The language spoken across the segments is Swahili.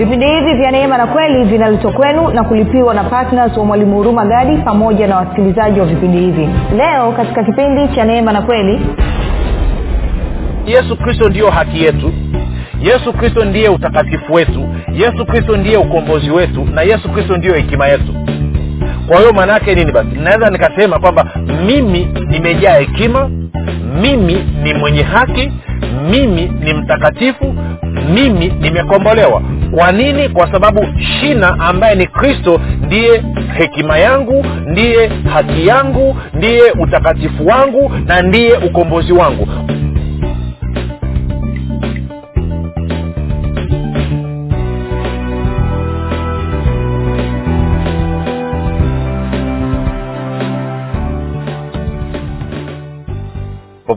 vipindi hivi vya neema na kweli vinaletwa kwenu na kulipiwa na ptns wa mwalimu huruma gadi pamoja na wasikilizaji wa vipindi hivi. Leo katika kipindi cha neema na kweli yesu kristo ndiyo haki yetu. Yesu kristo ndiye utakatifu wetu. Yesu kristo ndiye ukombozi wetu na yesu kristo ndiyo hekima yetu. Kwa hiyo maana yake nini basi? Naweza nikasema kwamba mimi nimejaa hekima mimi ni mwenye haki mimi ni mtakatifu mimi nimekombolewa. Kwa nini? Kwa sababu shina ambaye ni kristo ndiye hekima yangu ndiye haki yangu ndiye utakatifu wangu na ndiye ukombozi wangu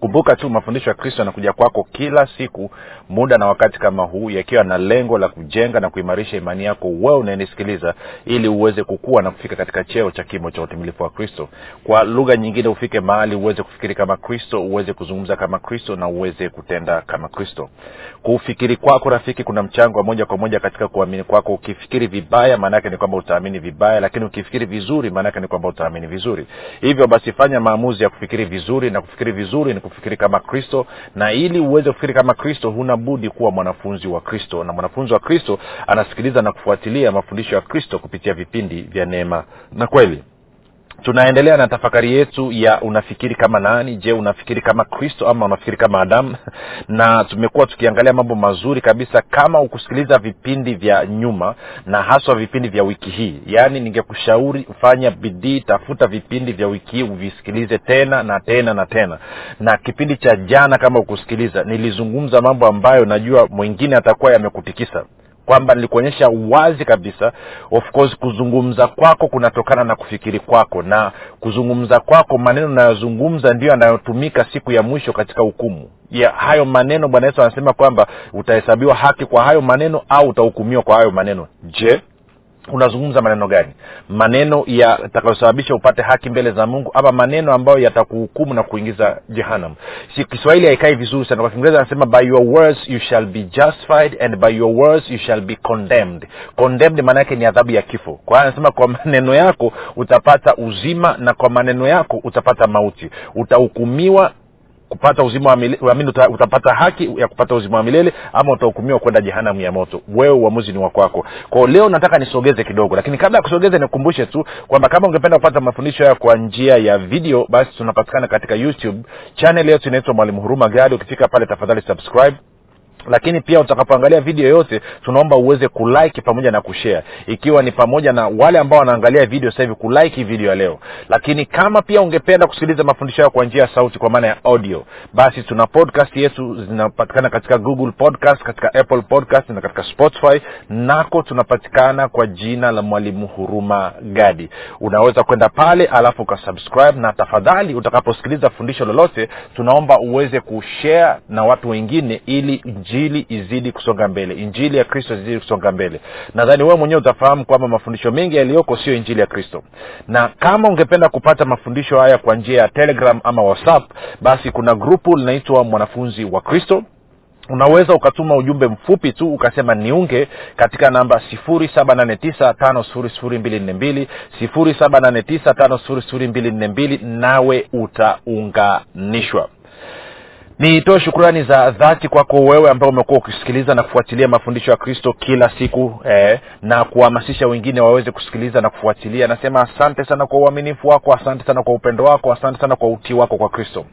kumbuka tu mafundisho ya kristo yanakuja kwako kila siku muda na wakati kama huu yakiwa na lengo la kujenga na kuimarisha imani yako wewe unayenisikiliza ili uweze kukua na kufika katika cheo cha kimo cha utimilifu wa kristo. Kwa lugha nyingine ufike mahali uweze kufikiri kama kristo uweze kuzungumza kama kristo na uweze kutenda kama kristo. Kufikiri kwako rafiki kuna mchango wa moja kwa moja katika kuamini kwako. Ukifikiri vibaya maanaake ni kwamba utaamini vibaya lakini ukifikiri vizuri maanaake ni kwamba utaamini vizuri. Hivyo basi fanya maamuzi ya kufikiri vizuri na kufikiri vizuri ni kufikiri kama kristo na ili uweze kufikiri kama kristo huna budi kuwa mwanafunzi wa kristo. Na mwanafunzi wa kristo anasikiliza na kufuatilia mafundisho ya kristo kupitia vipindi vya neema na kweli tunaendelea na tafakari yetu ya unafikiri kama nani? Je unafikiri kama kristo ama unafikiri kama adamu? Na tumekuwa tukiangalia mambo mazuri kabisa kama ukusikiliza vipindi vya nyuma na haswa vipindi vya wiki hii. Yaani ningekushauri fanya bidii tafuta vipindi vya wiki hii uvisikilize tena na tena na tena. Na kipindi cha jana kama ukusikiliza nilizungumza mambo ambayo najua mwingine atakuwa yamekutikisa kwamba nilikuonyesha wazi kabisa of course kuzungumza kwako kunatokana na kufikiri kwako na kuzungumza kwako maneno unayozungumza ndio yanayotumika siku ya mwisho katika hukumu. Ya hayo maneno bwana yesu anasema kwamba utahesabiwa haki kwa hayo maneno au utahukumiwa kwa hayo maneno. Je unazungumza maneno gani? Maneno yatakayosababisha upate haki mbele za mungu ama maneno ambayo yatakuhukumu na kuingiza jehanam si kiswahili haikai vizuri sana. Kwa kiingereza anasema by your words you shall be justified and by your words you shall be condemned. Condemned maana yake ni adhabu ya kifo. Kwa hiyo anasema kwa maneno yako utapata uzima na kwa maneno yako utapata mauti. Utahukumiwa kupata uzima wa milele uta, utapata haki ya kupata uzima wa milele ama utahukumiwa kwenda jehanamu ya moto. Wewe uamuzi ni wa kwako. Kwao leo nataka nisogeze kidogo lakini kabla ya kusogeza nikumbushe tu kwamba kama ungependa kupata mafundisho haya kwa njia ya video basi tunapatikana katika youtube. Chanel yetu inaitwa mwalimu huruma gadi. Ukifika pale tafadhali subscribe lakini pia utakapoangalia video yote tunaomba uweze kulike pamoja na kushare. Ikiwa ni pamoja na wale ambao wanaangalia video sasa hivi kulike video ya leo. Lakini kama pia ungependa kusikiliza mafundisho hayo kwa njia ya sauti kwa maana ya audio basi tuna podcast yetu zinapatikana katika google podcast katika apple podcast na katika spotify. Nako tunapatikana kwa jina la mwalimu huruma gadi. Unaweza kwenda pale alafu ukasubscribe na tafadhali utakaposikiliza fundisho lolote tunaomba uweze kushare na watu wengine ili injili izidi kusonga mbele. Injili ya kristo izidi kusonga mbele. Nadhani wewe mwenyewe utafahamu kwamba mafundisho mengi yaliyoko sio injili ya kristo. Na kama ungependa kupata mafundisho haya kwa njia ya telegram ama whatsapp basi kuna grupu linaitwa mwanafunzi wa kristo. Unaweza ukatuma ujumbe mfupi tu ukasema niunge katika namba 7895242 7895242 nawe utaunganishwa nitoe shukurani za dhati kwako wewe ambao umekuwa ukisikiliza na kufuatilia mafundisho ya kristo kila siku eh, na kuhamasisha wengine waweze kusikiliza na kufuatilia. Nasema asante sana kwa uaminifu wako asante sana kwa upendo wako asante sana kwa utii wako kwa kristo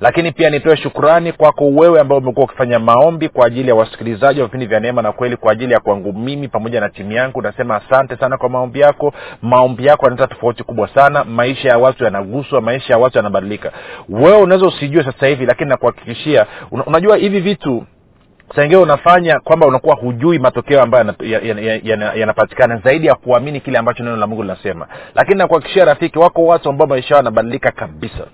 lakini pia nitoe shukurani kwako wewe ambao umekuwa ukifanya maombi kwa ajili ya wasikilizaji wa vipindi vya neema na kweli kwa ajili ya kwangu mimi pamoja na timu yangu. Nasema asante sana kwa maombi yako. Maombi yako yanaleta tofauti kubwa sana. Maisha ya watu yanaguswa maisha ya watu yanabadilika. Wewe unaweza usijue sasa hivi lakini nakuhakikishia unajua hivi vitu saingine unafanya kwamba unakuwa hujui matokeo ambayo yanapatikana ya, ya, ya, ya, ya zaidi ya kuamini kile ambacho neno la mungu linasema. Lakini nakuhakikishia rafiki wako watu ambao maisha yao yanabadilika kabisa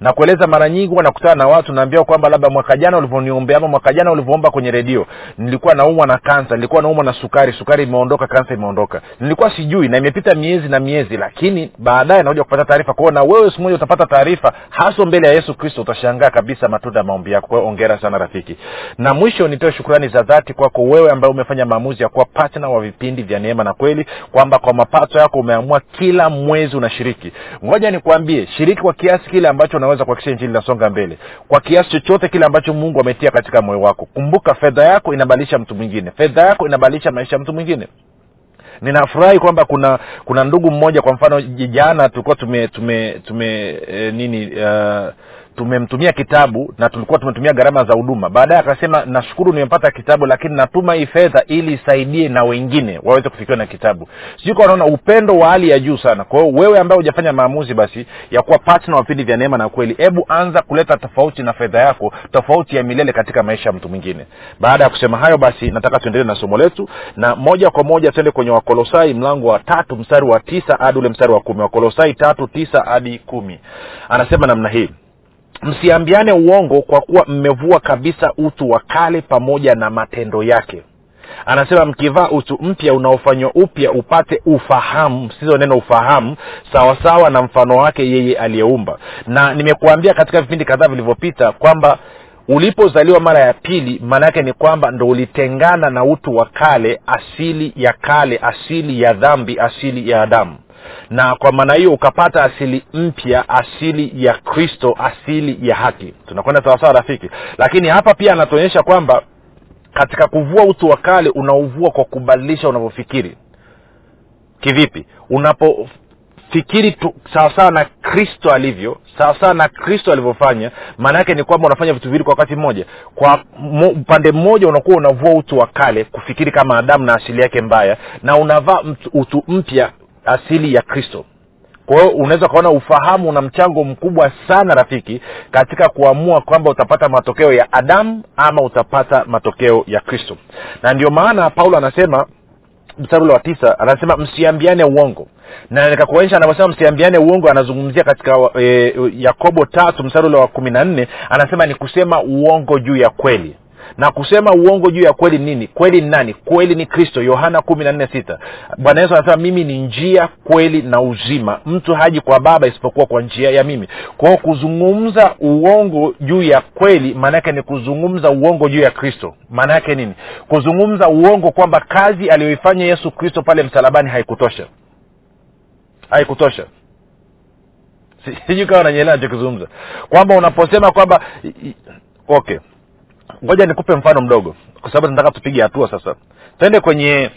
na kueleza mara nyingi nakutana na watu naambia kwamba labda mwaka jana ulivyoniombea ama mwaka jana ulivyoomba kwenye redio nilikuwa naumwa na kansa nilikuwa naumwa na sukari sukari imeondoka kansa imeondoka. Nilikuwa sijui na imepita miezi na miezi lakini baadaye nakuja kupata taarifa kwao na wewe siku moja utapata taarifa haswa mbele ya yesu kristo utashangaa kabisa matunda ya maombi yako. Kwao ongera sana rafiki. Na mwisho nitoe shukrani za dhati kwako wewe ambaye umefanya maamuzi ya kuwa patna wa vipindi vya neema na kweli kwamba kwa mapato yako umeamua kila mwezi unashiriki. Ngoja nikuambie shiriki kwa kiasi kile ambacho unaweza kuhakikisha injili inasonga mbele. Kwa kiasi chochote kile ambacho mungu ametia katika moyo wako kumbuka fedha yako inabadilisha mtu mwingine. Fedha yako inabadilisha maisha ya mtu mwingine. Ninafurahi kwamba kuna kuna ndugu mmoja kwa mfano jana tulikuwa tume tume tume e, nini uh, tumemtumia kitabu na tulikuwa tumetumia gharama za huduma. Baadaye akasema nashukuru nimepata kitabu lakini natuma hii fedha ili isaidie na wengine waweze kufikiwa na kitabu. Sijui wanaona upendo wa hali ya juu sana. Kwa hiyo wewe ambaye hujafanya maamuzi basi ya kuwa patna wa vipindi vya neema na kweli hebu anza kuleta tofauti na fedha yako tofauti ya milele katika maisha ya mtu mwingine. Baada ya kusema hayo basi nataka tuendelee na somo letu na moja kwa moja tuende kwenye wakolosai mlango wa tatu mstari wa tisa hadi ule mstari wa kumi. Wakolosai tatu tisa hadi kumi. Anasema namna hii msiambiane uongo kwa kuwa mmevua kabisa utu wa kale pamoja na matendo yake. Anasema mkivaa utu mpya unaofanywa upya upate ufahamu sizo neno ufahamu sawasawa na mfano wake yeye aliyeumba. Na nimekuambia katika vipindi kadhaa vilivyopita kwamba ulipozaliwa mara ya pili maana yake ni kwamba ndo ulitengana na utu wa kale asili ya kale asili ya dhambi asili ya adamu na kwa maana hiyo ukapata asili mpya asili ya kristo asili ya haki. Tunakwenda sawasawa rafiki? Lakini hapa pia anatuonyesha kwamba katika kuvua utu wa kale unauvua kwa kubadilisha unavyofikiri. Kivipi? Unapofikiri sawasawa na kristo alivyo sawasawa na kristo alivyofanya maana yake ni kwamba unafanya vitu viwili kwa wakati mmoja. Kwa upande mmoja unakuwa unavua utu wa kale kufikiri kama adamu na asili yake mbaya na unavaa utu mpya asili ya kristo. Kwa hiyo unaweza ukaona ufahamu una mchango mkubwa sana rafiki katika kuamua kwamba utapata matokeo ya adamu ama utapata matokeo ya kristo. Na ndio maana paulo anasema mstari ule wa tisa anasema msiambiane uongo. Na nikakuonyesha anavyosema msiambiane uongo anazungumzia katika e, yakobo tatu mstari wa kumi na nne anasema ni kusema uongo juu ya kweli na kusema uongo juu ya kweli nini? Kweli ni nani? Kweli ni kristo. Yohana kumi na nne sita. Bwana yesu anasema mimi ni njia kweli na uzima. Mtu haji kwa baba isipokuwa kwa njia ya mimi. Kwao kuzungumza uongo juu ya kweli maanaake ni kuzungumza uongo juu ya kristo. Maana yake nini? Kuzungumza uongo kwamba kazi aliyoifanya yesu kristo pale msalabani haikutosha. Haikutosha. Sijui kawa nanyelea nachokizungumza kwamba unaposema kwamba okay ngoja nikupe mfano mdogo kwa sababu nataka tupige hatua sasa. Twende kwenye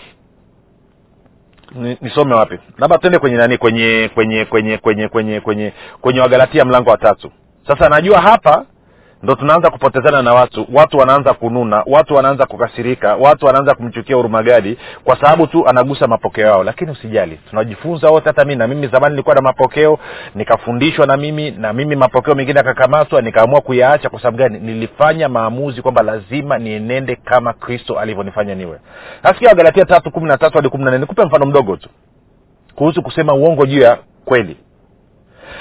nisome wapi? Labda twende kwenye nani kwenye kwenye kwenye kwenye kwenye kwenye wagalatia mlango wa tatu. Sasa najua hapa ndo tunaanza kupotezana na watu. Watu wanaanza kununa watu wanaanza kukasirika watu wanaanza kumchukia urumagadi kwa sababu tu anagusa mapokeo yao. Lakini usijali tunajifunza wote. Hata mi na mimi zamani nilikuwa na mapokeo nikafundishwa na mimi na mimi mapokeo mengine akakamatwa nikaamua kuyaacha. Kwa sababu gani? Nilifanya maamuzi kwamba lazima nienende kama kristo alivyonifanya niwe. Nasikia wagalatia tatu kumi na tatu hadi kumi na nne. Nikupe mfano mdogo tu kuhusu kusema uongo juu ya kweli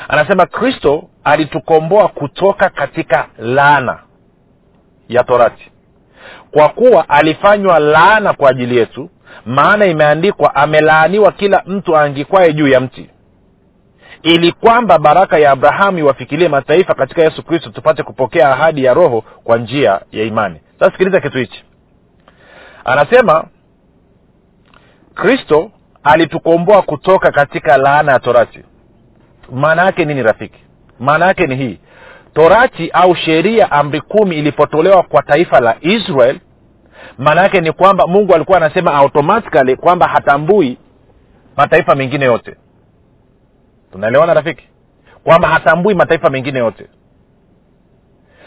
anasema kristo alitukomboa kutoka katika laana ya torati. Kwa kuwa alifanywa laana kwa ajili yetu maana imeandikwa amelaaniwa kila mtu aangikwaye juu ya mti. Ili kwamba baraka ya abrahamu iwafikilie mataifa katika yesu kristo tupate kupokea ahadi ya roho kwa njia ya imani. Sasa sikiliza kitu hichi. Anasema kristo alitukomboa kutoka katika laana ya torati maana yake nini rafiki? Maana yake ni hii. Torati au sheria amri kumi ilipotolewa kwa taifa la israel maana yake ni kwamba mungu alikuwa anasema automatically kwamba hatambui mataifa mengine yote. Tunaelewana rafiki? Kwamba hatambui mataifa mengine yote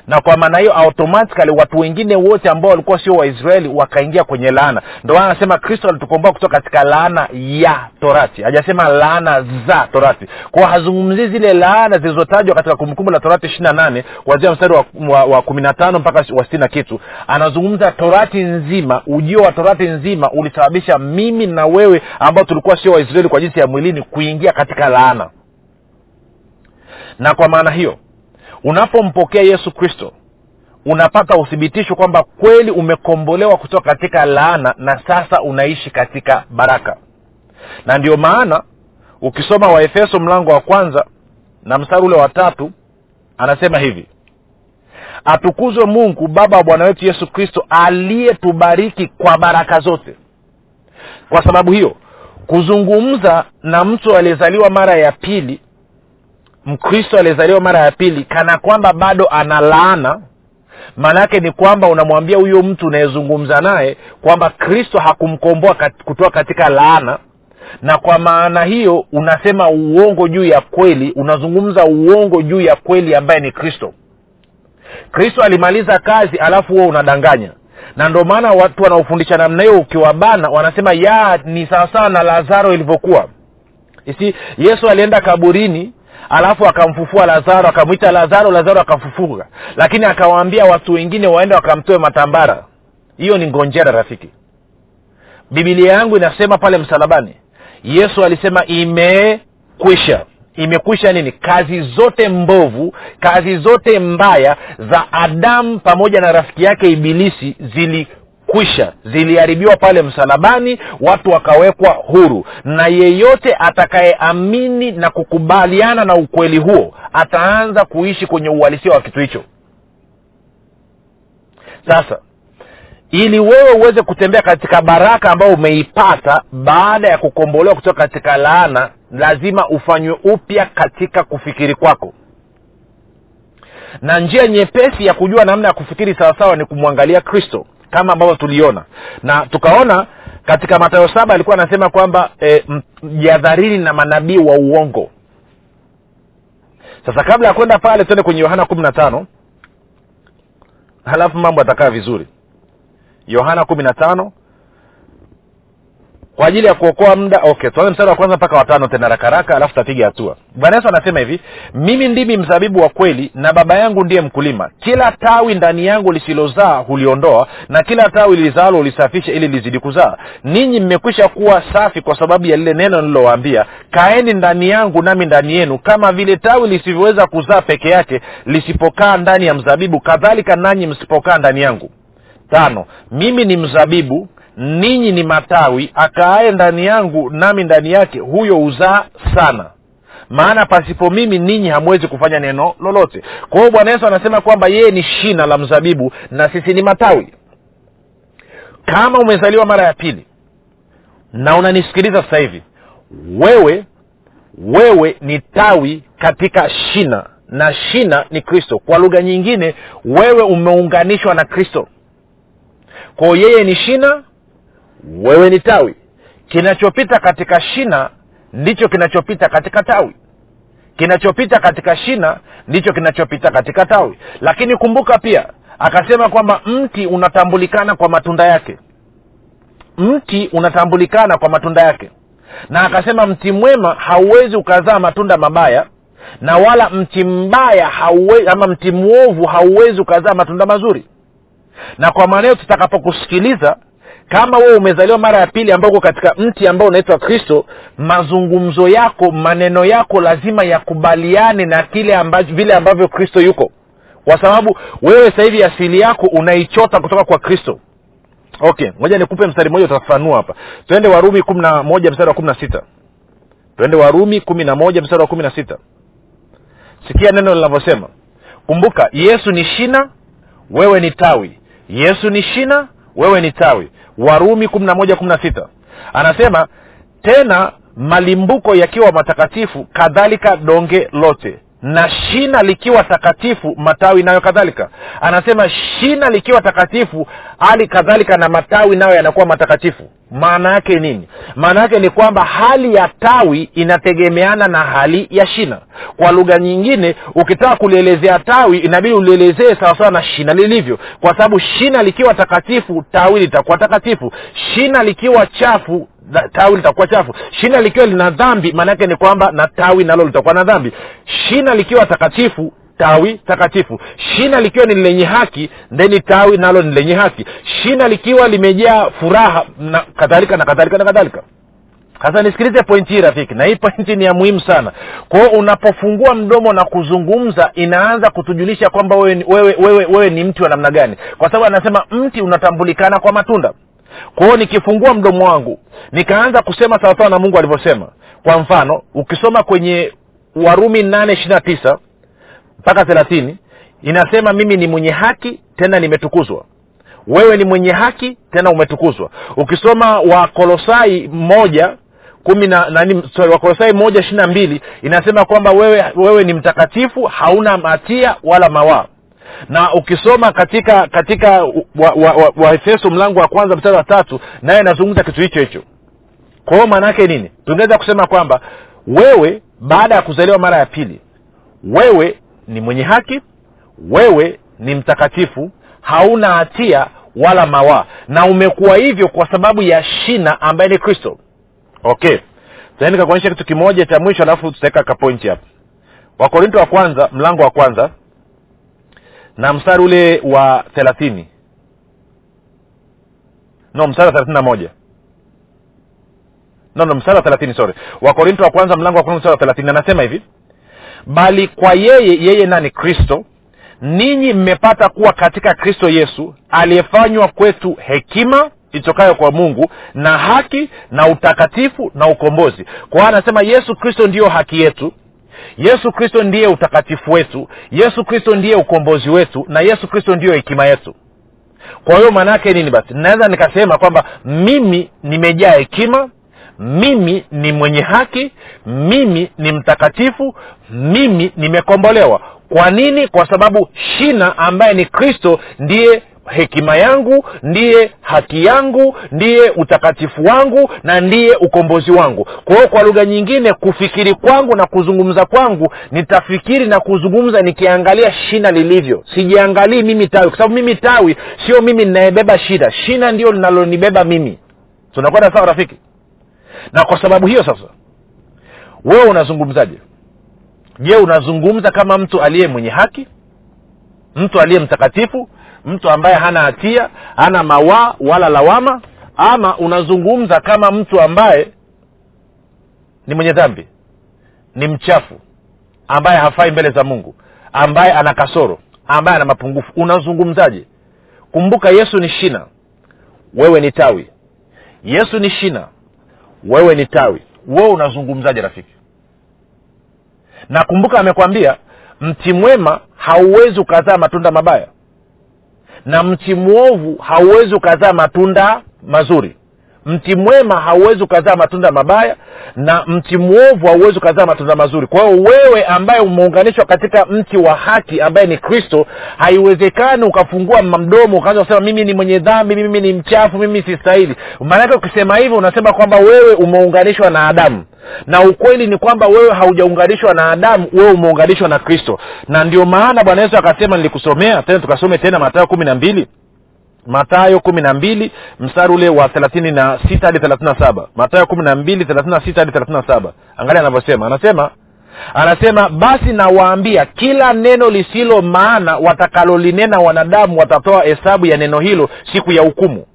na kwa maana hiyo automatikali watu wengine wote ambao walikuwa sio waisraeli wakaingia kwenye laana. Ndo anasema kristo alitukomboa kutoka katika laana ya torati. Hajasema laana za torati. Kwao hazungumzii zile laana zilizotajwa katika kumbukumbu la torati ishiri na nane kuanzia mstari wa kumi na tano mpaka wa sitini na kitu. Anazungumza torati nzima ujio wa torati nzima ulisababisha mimi na wewe ambao tulikuwa sio waisraeli kwa jinsi ya mwilini kuingia katika laana. Na kwa maana hiyo unapompokea yesu kristo unapata uthibitisho kwamba kweli umekombolewa kutoka katika laana na sasa unaishi katika baraka. Na ndio maana ukisoma waefeso mlango wa kwanza na mstari ule wa tatu anasema hivi atukuzwe mungu baba wa bwana wetu yesu kristo aliyetubariki kwa baraka zote. Kwa sababu hiyo kuzungumza na mtu aliyezaliwa mara ya pili mkristo aliyezaliwa mara ya pili kana kwamba bado ana laana maanaake ni kwamba unamwambia huyo mtu unayezungumza naye kwamba kristo hakumkomboa kat, kutoka katika laana. Na kwa maana hiyo unasema uongo juu ya kweli unazungumza uongo juu ya kweli ambaye ni kristo. Kristo alimaliza kazi alafu huo unadanganya. Na ndio maana watu wanaofundisha namna hiyo ukiwabana wanasema ya ni sawasawa na lazaro ilivyokuwa. Isi yesu alienda kaburini alafu akamfufua lazaro akamwita lazaro lazaro akafufuka lakini akawaambia watu wengine waende wakamtoe matambara. Hiyo ni ngonjera rafiki. Bibilia yangu inasema pale msalabani yesu alisema imekwisha. Imekwisha nini? Kazi zote mbovu kazi zote mbaya za adamu pamoja na rafiki yake ibilisi zilikwisha ziliharibiwa pale msalabani watu wakawekwa huru. Na yeyote atakayeamini na kukubaliana na ukweli huo ataanza kuishi kwenye uhalisia wa kitu hicho. Sasa ili wewe uweze kutembea katika baraka ambayo umeipata baada ya kukombolewa kutoka katika laana lazima ufanywe upya katika kufikiri kwako. Na njia nyepesi ya kujua namna ya kufikiri sawasawa ni kumwangalia kristo kama ambavyo tuliona. Na tukaona katika matayo saba alikuwa anasema kwamba e, na manabii wa uongo. Sasa kabla ya kwenda pale tuende kwenye yohana kumi na tano. Halafu mambo atakaa vizuri. Yohana kumi na tano kwa ajili ya kuokoa muda okay tuanze mstari wa kwanza mpaka watano tena rakaraka alafu tutapiga hatua. Bwana yesu anasema hivi mimi ndimi mzabibu wa kweli na baba yangu ndiye mkulima. Kila tawi ndani yangu lisilozaa huliondoa na kila tawi lilizaalo ulisafisha ili lizidi kuzaa. Ninyi mmekwisha kuwa safi kwa sababu ya lile neno nililowaambia. Kaeni ndani yangu nami ndani yenu kama vile tawi lisivyoweza kuzaa peke yake lisipokaa ndani ya mzabibu kadhalika nanyi msipokaa ndani yangu. Tano mimi ni mzabibu ninyi ni matawi akaaye ndani yangu nami ndani yake huyo huzaa sana. Maana pasipo mimi ninyi hamwezi kufanya neno lolote. Kwa hiyo bwana yesu anasema kwamba yeye ni shina la mzabibu na sisi ni matawi. Kama umezaliwa mara ya pili na unanisikiliza sasa hivi wewe wewe ni tawi katika shina na shina ni kristo. Kwa lugha nyingine wewe umeunganishwa na kristo. Kwao yeye ni shina wewe ni tawi. Kinachopita katika shina ndicho kinachopita katika tawi. Kinachopita katika shina ndicho kinachopita katika tawi. Lakini kumbuka pia akasema kwamba mti unatambulikana kwa matunda yake. Mti unatambulikana kwa matunda yake. Na akasema mti mwema hauwezi ukazaa matunda mabaya na wala mti mbaya hauwezi, ama mti mwovu hauwezi ukazaa matunda mazuri. Na kwa maana tutakapokusikiliza kama wewe umezaliwa mara ya pili ambao uko katika mti ambao unaitwa kristo mazungumzo yako maneno yako lazima yakubaliane na kile ambacho vile ambavyo kristo yuko. Kwa sababu wewe sasa hivi asili yako unaichota kutoka kwa kristo. Okay moja nikupe mstari mmoja utafafanua hapa. Twende warumi kumi na moja mstari wa kumi na sita. Twende warumi kumi na moja mstari wa kumi na sita. Sikia neno linavyosema. Kumbuka yesu ni shina wewe ni tawi. Yesu ni shina wewe ni tawi warumi kumi na moja kumi na sita anasema tena malimbuko yakiwa matakatifu kadhalika donge lote na shina likiwa takatifu matawi nayo kadhalika. Anasema shina likiwa takatifu hali kadhalika na matawi nayo yanakuwa matakatifu. Maana yake nini? Maana yake ni kwamba hali ya tawi inategemeana na hali ya shina. Kwa lugha nyingine ukitaka kulielezea tawi inabidi ulielezee sawasawa na shina lilivyo. Kwa sababu shina likiwa takatifu tawi litakuwa takatifu. Shina likiwa chafu tawi litakuwa chafu. Shina likiwa lina dhambi maanaake ni kwamba na tawi nalo litakuwa na dhambi. Shina likiwa takatifu tawi takatifu. Shina likiwa ni lenye haki theni tawi nalo ni lenye haki. Shina likiwa limejaa furaha na kadhalika na kadhalika na kadhalika. Sasa nisikilize pointi hii rafiki na hii pointi ni ya muhimu sana. Kwa unapofungua mdomo na kuzungumza inaanza kutujulisha kwamba wewe, wewe, wewe, wewe ni mti wa namna gani. Kwa sababu anasema mti unatambulikana kwa matunda kwa nikifungua mdomo wangu nikaanza kusema sawasawa na mungu alivyosema. Kwa mfano ukisoma kwenye warumi nane ishiri na tisa mpaka thelathini inasema mimi ni mwenye haki tena nimetukuzwa. Wewe ni mwenye haki tena umetukuzwa. Ukisoma wakolosai moja kumi na nani sorry, wakolosai moja ishiri na mbili inasema kwamba wewe wewe ni mtakatifu hauna hatia wala mawaa na ukisoma katika katika waefeso wa, wa, wa mlango wa kwanza mstari wa tatu naye anazungumza kitu hicho hicho. Kwa hiyo nini? Tungeweza kusema kwamba wewe baada ya kuzaliwa mara ya pili wewe ni mwenye haki wewe ni mtakatifu hauna hatia wala mawaa. Na umekuwa hivyo kwa sababu ya shina ambaye ni kristo. Okay. Taeni kakuonyesha kitu kimoja cha mwisho alafu tutaweka kapointi hapa. Wakorinto wa kwanza mlango wa kwanza na mstari ule wa thelathini. No mstari wa thelathini na moja. No, no mstari wa thelathini sorry. Wakorinto wa kwanza mlango wa mstari wa thelathini anasema hivi. Bali kwa yeye yeye nani? Kristo. Ninyi mmepata kuwa katika kristo yesu aliyefanywa kwetu hekima itokayo kwa mungu na haki na utakatifu na ukombozi. Kwa anasema yesu kristo ndiyo haki yetu yesu kristo ndiye utakatifu wetu yesu kristo ndiye ukombozi wetu na yesu kristo ndiyo hekima yetu. Kwa hiyo maana yake nini basi? Naweza nikasema kwamba mimi nimejaa hekima mimi ni mwenye haki mimi ni mtakatifu mimi nimekombolewa. Kwa nini? Kwa sababu shina ambaye ni kristo ndiye hekima yangu ndiye haki yangu ndiye utakatifu wangu na ndiye ukombozi wangu. Kwa hiyo kwa lugha nyingine kufikiri kwangu na kuzungumza kwangu nitafikiri na kuzungumza nikiangalia shina lilivyo. Sijiangalii mimi tawi kwa sababu mimi tawi sio mimi ninayebeba shida. Shina ndio linalonibeba mimi. Tunakwenda sawa rafiki? Na kwa sababu hiyo sasa wewe unazungumzaje? Je unazungumza kama mtu aliye mwenye haki? Mtu aliye mtakatifu mtu ambaye hana hatia hana mawaa wala lawama ama unazungumza kama mtu ambaye ni mwenye dhambi ni mchafu ambaye hafai mbele za mungu ambaye ana kasoro ambaye ana mapungufu. Unazungumzaje? Kumbuka yesu ni shina wewe ni tawi. Yesu ni shina wewe ni tawi. Wewe unazungumzaje rafiki? Na kumbuka amekwambia mti mwema hauwezi ukazaa matunda mabaya na mti mwovu hauwezi ukazaa matunda mazuri mti mwema hauwezi ukazaa matunda mabaya na mti mwovu hauwezi ukazaa matunda mazuri. Kwa hiyo wewe ambaye umeunganishwa katika mti wa haki ambaye ni kristo haiwezekani ukafungua mdomo ukaanza kusema mimi ni mwenye dhambi mimi ni mchafu mimi sistahili maanake ukisema hivyo unasema kwamba wewe umeunganishwa na adamu. Na ukweli ni kwamba wewe haujaunganishwa na adamu wewe umeunganishwa na kristo. Na ndio maana bwana yesu akasema nilikusomea tena tukasome tena matayo kumi na mbili matayo kumi na mbili mstari ule wa thelathini na sita hadi thelathini saba. Matayo kumi na mbili thelathini sita hadi thelathini saba. Angalia anavyosema. Anasema anasema basi nawaambia kila neno lisilo maana watakalolinena wanadamu watatoa hesabu ya neno hilo siku ya hukumu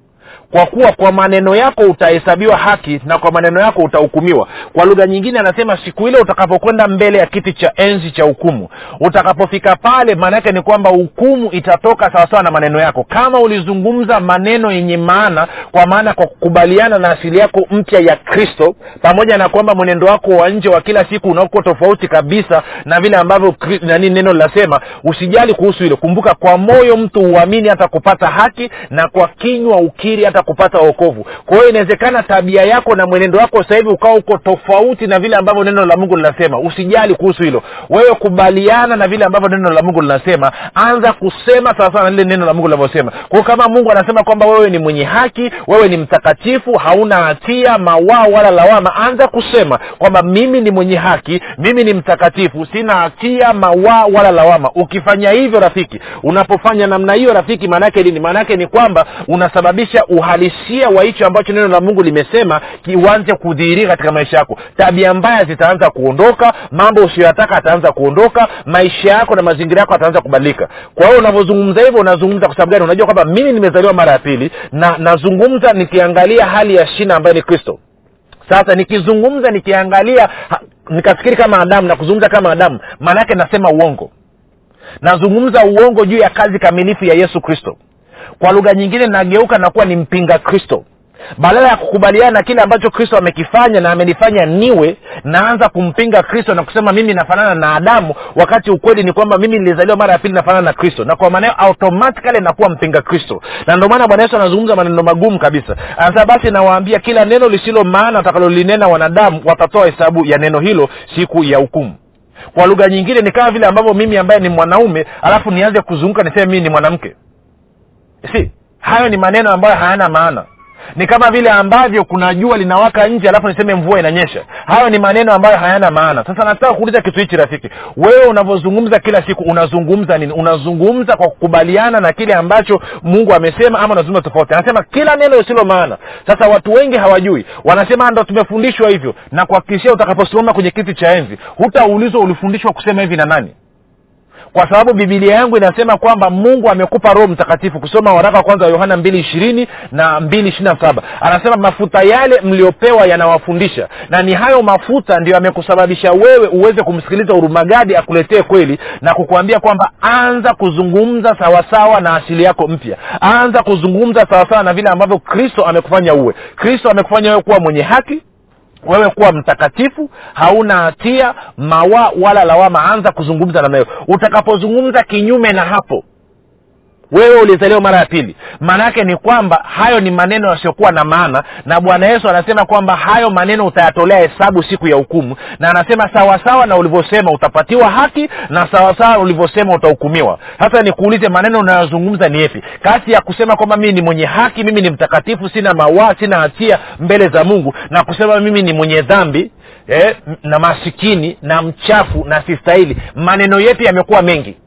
kwa kuwa kwa maneno yako utahesabiwa haki na kwa maneno yako utahukumiwa. Kwa lugha nyingine anasema siku ile utakapokwenda mbele ya kiti cha enzi cha hukumu utakapofika pale maana yake ni kwamba hukumu itatoka sawasawa na maneno yako. Kama ulizungumza maneno yenye maana kwa maana kwa kukubaliana na asili yako mpya ya kristo pamoja na kwamba mwenendo wako wa nje wa kila siku unakuwa tofauti kabisa na vile ambavyo nani neno linasema usijali kuhusu hilo. Kumbuka kwa moyo mtu huamini hata kupata haki na kwa kinywa ukiri hata kupata wokovu. Kwa hiyo inawezekana tabia yako na mwenendo wako sasa hivi ukawa uko tofauti na vile ambavyo neno la mungu linasema. Usijali kuhusu hilo. Wewe kubaliana na vile ambavyo neno la mungu linasema. Anza kusema sawasawa na lile neno la mungu linavyosema. Kwao kama mungu anasema kwamba wewe ni mwenye haki wewe ni mtakatifu hauna hatia mawaa wala lawama anza kusema kwamba mimi ni mwenye haki mimi ni mtakatifu sina hatia mawaa wala lawama. Ukifanya hivyo rafiki unapofanya namna hiyo rafiki maanaake nini? Maanaake ni kwamba unasababisha uhalisia wa hicho ambacho neno la mungu limesema kiuanze kudhihirika katika maisha yako. Tabia mbaya zitaanza kuondoka mambo usiyoyataka ataanza kuondoka maisha yako na mazingira yako ataanza kubadilika. Kwa hiyo unavyozungumza hivyo unazungumza kwa sababu gani? Unajua kwamba mimi nimezaliwa mara ya pili na nazungumza nikiangalia hali ya shina ambayo ni kristo. Sasa nikizungumza nikiangalia nikafikiri kama adamu na kuzungumza kama adamu maanaake nasema uongo. Nazungumza uongo juu ya kazi kamilifu ya yesu kristo kwa lugha nyingine nageuka nakuwa ni mpinga kristo. Badala ya kukubaliana na kile ambacho kristo amekifanya na amenifanya niwe naanza kumpinga kristo na kusema mimi nafanana na adamu wakati ukweli ni kwamba mimi nilizaliwa mara ya pili nafanana na kristo. Na kwa maanao automatikali nakuwa mpinga kristo. Na ndio maana bwana yesu anazungumza maneno magumu kabisa. Anasema basi nawaambia kila neno lisilo maana watakalolinena wanadamu watatoa hesabu ya neno hilo siku ya hukumu. Kwa lugha nyingine ni kama vile ambavyo mimi ambaye ni mwanaume alafu nianze kuzunguka niseme mii ni mwanamke si hayo ni maneno ambayo hayana maana. Ni kama vile ambavyo kuna jua linawaka nje alafu niseme mvua inanyesha. Hayo ni maneno ambayo hayana maana. Sasa nataka kuuliza kitu hichi rafiki. Wewe unavyozungumza kila siku unazungumza nini? Unazungumza kwa kukubaliana na kile ambacho mungu amesema ama unazungumza tofauti? Anasema kila neno lisilo maana. Sasa watu wengi hawajui. Wanasema ndo tumefundishwa hivyo. Na kuhakikishia utakaposimama kwenye kiti cha enzi hutaulizwa ulifundishwa kusema hivi na nani kwa sababu bibilia yangu inasema kwamba mungu amekupa roho mtakatifu kusoma waraka wa kwanza wa yohana mbili ishirini na mbili ishiri na saba. Anasema mafuta yale mliopewa yanawafundisha na ni hayo mafuta ndio yamekusababisha wewe uweze kumsikiliza urumagadi akuletee kweli na kukuambia kwamba anza kuzungumza sawasawa na asili yako mpya. Anza kuzungumza sawasawa na vile ambavyo kristo amekufanya uwe. Kristo amekufanya wewe kuwa mwenye haki wewe kuwa mtakatifu hauna hatia mawa wala lawama. Anza kuzungumza namna hiyo utakapozungumza kinyume na hapo wewe ulizaliwa mara ya pili. Maana yake ni kwamba hayo ni maneno yasiyokuwa na maana na bwana yesu anasema kwamba hayo maneno utayatolea hesabu siku ya hukumu na anasema sawasawa na ulivyosema utapatiwa haki na sawasawa ulivyosema utahukumiwa. Sasa nikuulize maneno unayozungumza ni yepi kati ya kusema kwamba mimi ni mwenye haki mimi ni mtakatifu sina mawaa sina hatia mbele za mungu na kusema mimi ni mwenye dhambi eh, na masikini na mchafu na sistahili maneno yepi yamekuwa mengi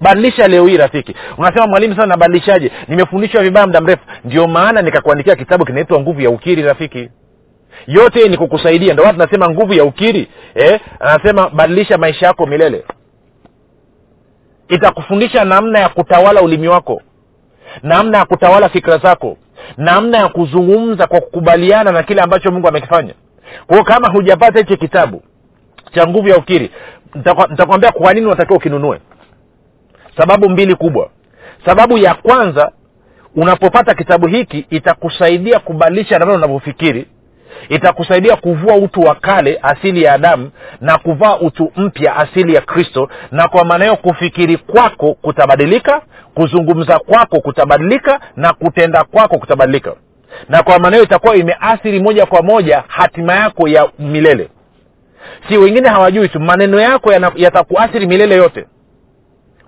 badilisha leo hii rafiki. Unasema mwalimu sana nabadilishaje? Nimefundishwa vibaya muda mrefu. Ndio maana nikakuandikia kitabu kinaitwa nguvu ya ukiri rafiki. Yote ni kukusaidia. Ndio watu nasema nguvu ya ukiri eh, anasema badilisha maisha yako milele. Itakufundisha namna ya kutawala ulimi wako namna ya kutawala fikra zako namna ya kuzungumza kwa kukubaliana na kile ambacho mungu amekifanya. Kwao kama hujapata hichi kitabu cha nguvu ya ukiri nitakwambia kwa nini unatakiwa ukinunue sababu mbili kubwa. Sababu ya kwanza unapopata kitabu hiki itakusaidia kubadilisha namna unavyofikiri itakusaidia kuvua utu wa kale asili ya adamu na kuvaa utu mpya asili ya kristo na kwa maana hiyo kufikiri kwako kutabadilika kuzungumza kwako kutabadilika na kutenda kwako kutabadilika. Na kwa maana hiyo itakuwa imeathiri moja kwa moja hatima yako ya milele. Si wengine hawajui tu maneno yako yatakuathiri milele yote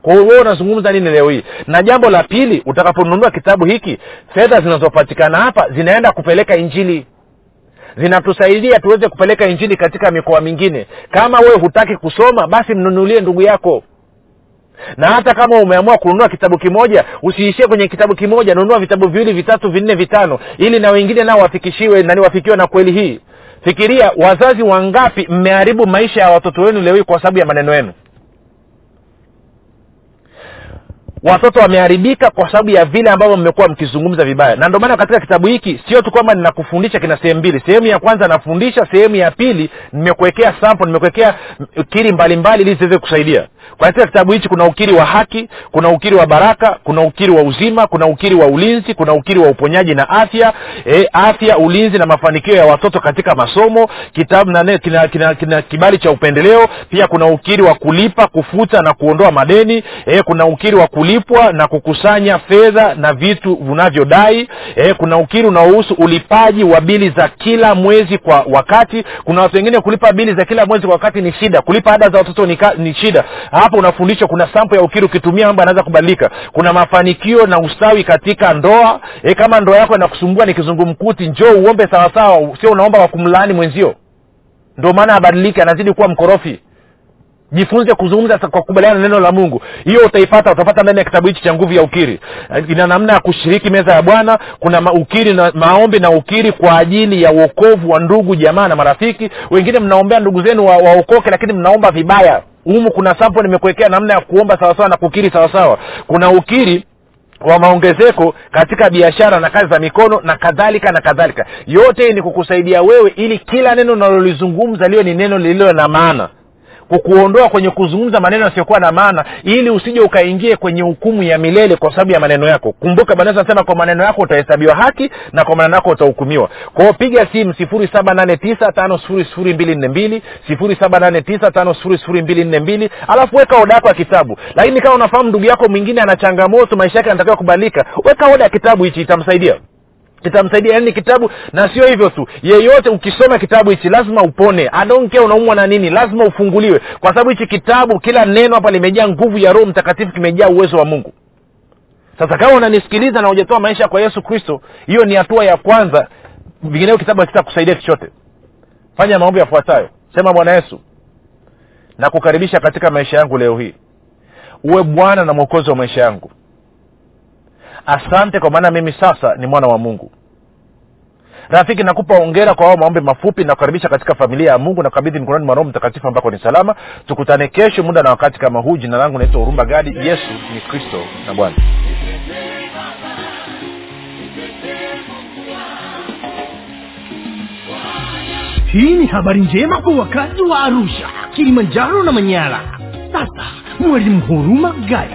kwa hiyo wewe unazungumza nini leo hii? Na jambo la pili utakaponunua kitabu hiki fedha zinazopatikana hapa zinaenda kupeleka injili. Zinatusaidia tuweze kupeleka injili katika mikoa mingine. Kama wewe hutaki kusoma basi mnunulie ndugu yako. Na hata kama umeamua kununua kitabu kimoja usiishie kwenye kitabu kimoja nunua vitabu viwili vitatu vinne vitano ili na wengine nao wafikishiwe nani wafikiwe na kweli hii. Fikiria wazazi wangapi mmeharibu maisha ya watoto wenu leo hii kwa sababu ya maneno yenu watoto wameharibika kwa sababu ya vile ambavyo mmekuwa mkizungumza vibaya. Na ndio maana katika kitabu hiki sio tu kwamba ninakufundisha kina sehemu mbili. Sehemu ya kwanza nafundisha sehemu ya pili nimekuwekea sample nimekuwekea ukiri mbalimbali ili ziweze kusaidia. Katika kitabu hichi kuna ukiri wa haki kuna ukiri wa baraka kuna ukiri wa uzima kuna ukiri wa ulinzi kuna ukiri wa uponyaji na afya e, afya ulinzi na mafanikio ya watoto katika masomo kitabu na kina, kina, kina kibali cha upendeleo. Pia kuna ukiri wa kulipa kufuta na kuondoa madeni e, kuna ukiri wa kulipwa na kukusanya fedha na vitu unavyodai e, kuna ukiri unaohusu ulipaji wa bili za kila mwezi kwa wakati. Kuna watu wengine kulipa bili za kila mwezi kwa wakati ni shida. Kulipa ada za watoto ni, ka, ni shida. Hapo unafundishwa kuna sampo ya ukiri ukitumia mambo yanaweza kubadilika. Kuna mafanikio na ustawi katika ndoa. E, kama ndoa yako inakusumbua ni kizungumkuti njoo uombe sawasawa. Sio unaomba kumlaani mwenzio. Ndio maana abadilike anazidi kuwa mkorofi jifunze kuzungumza kwa kukubaliana na neno la mungu. Hiyo utaipata utapata ndani ya kitabu hichi cha nguvu ya ukiri. Ina namna ya kushiriki meza ya bwana. Kuna ma ukiri na maombi na ukiri kwa ajili ya uokovu wa ndugu jamaa na marafiki. Wengine mnaombea ndugu zenu waokoke wa lakini mnaomba vibaya. Humu kuna sampo nimekuwekea namna ya kuomba sawasawa na kukiri sawasawa. Kuna ukiri wa maongezeko katika biashara na kazi za mikono na kadhalika na kadhalika. Yote ni kukusaidia wewe ili kila neno unalolizungumza liwe ni neno lililo na maana kukuondoa kwenye kuzungumza maneno yasiyokuwa na maana ili usije ukaingie kwenye hukumu ya milele kwa sababu ya maneno yako. Kumbuka bwana anasema kwa maneno yako utahesabiwa haki na kwa maneno yako utahukumiwa. Kwao piga simu sifuri saba nane tisa tano sifuri sifuri mbili nne mbili sifuri saba nane tisa tano sifuri sifuri mbili nne mbili alafu weka oda yako ya kitabu. Lakini kama unafahamu ndugu yako mwingine ana changamoto maisha yake anatakiwa kubadilika weka oda ya kitabu hichi itamsaidia kitamsaidia yani kitabu na sio hivyo tu. Yeyote ukisoma kitabu hichi lazima upone. Adonke unaumwa na nini lazima ufunguliwe. Kwa sababu hichi kitabu kila neno hapa limejaa nguvu ya roho mtakatifu kimejaa uwezo wa mungu. Sasa kama unanisikiliza na hujatoa maisha kwa yesu kristo hiyo ni hatua ya kwanza. Vingineo kitabu hakitakusaidia chochote. Fanya maombi yafuatayo. Sema bwana yesu nakukaribisha katika maisha yangu leo hii. Uwe bwana na mwokozi wa maisha yangu asante kwa maana mimi sasa ni mwana wa mungu. Rafiki nakupa ongera kwa hao maombi mafupi nakukaribisha katika familia ya mungu nakabidhi mikononi mwa roho mtakatifu ambako ni salama. Tukutane kesho muda na wakati kama huu. Jina langu naitwa hurumba gadi. Yesu ni kristo na bwana. Hii ni habari njema kwa wakazi wa arusha kilimanjaro na manyara. Sasa mwalimu huruma gadi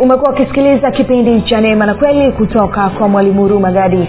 umekuwa ukisikiliza kipindi cha neema na kweli kutoka kwa mwalimu huruma gadi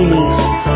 me.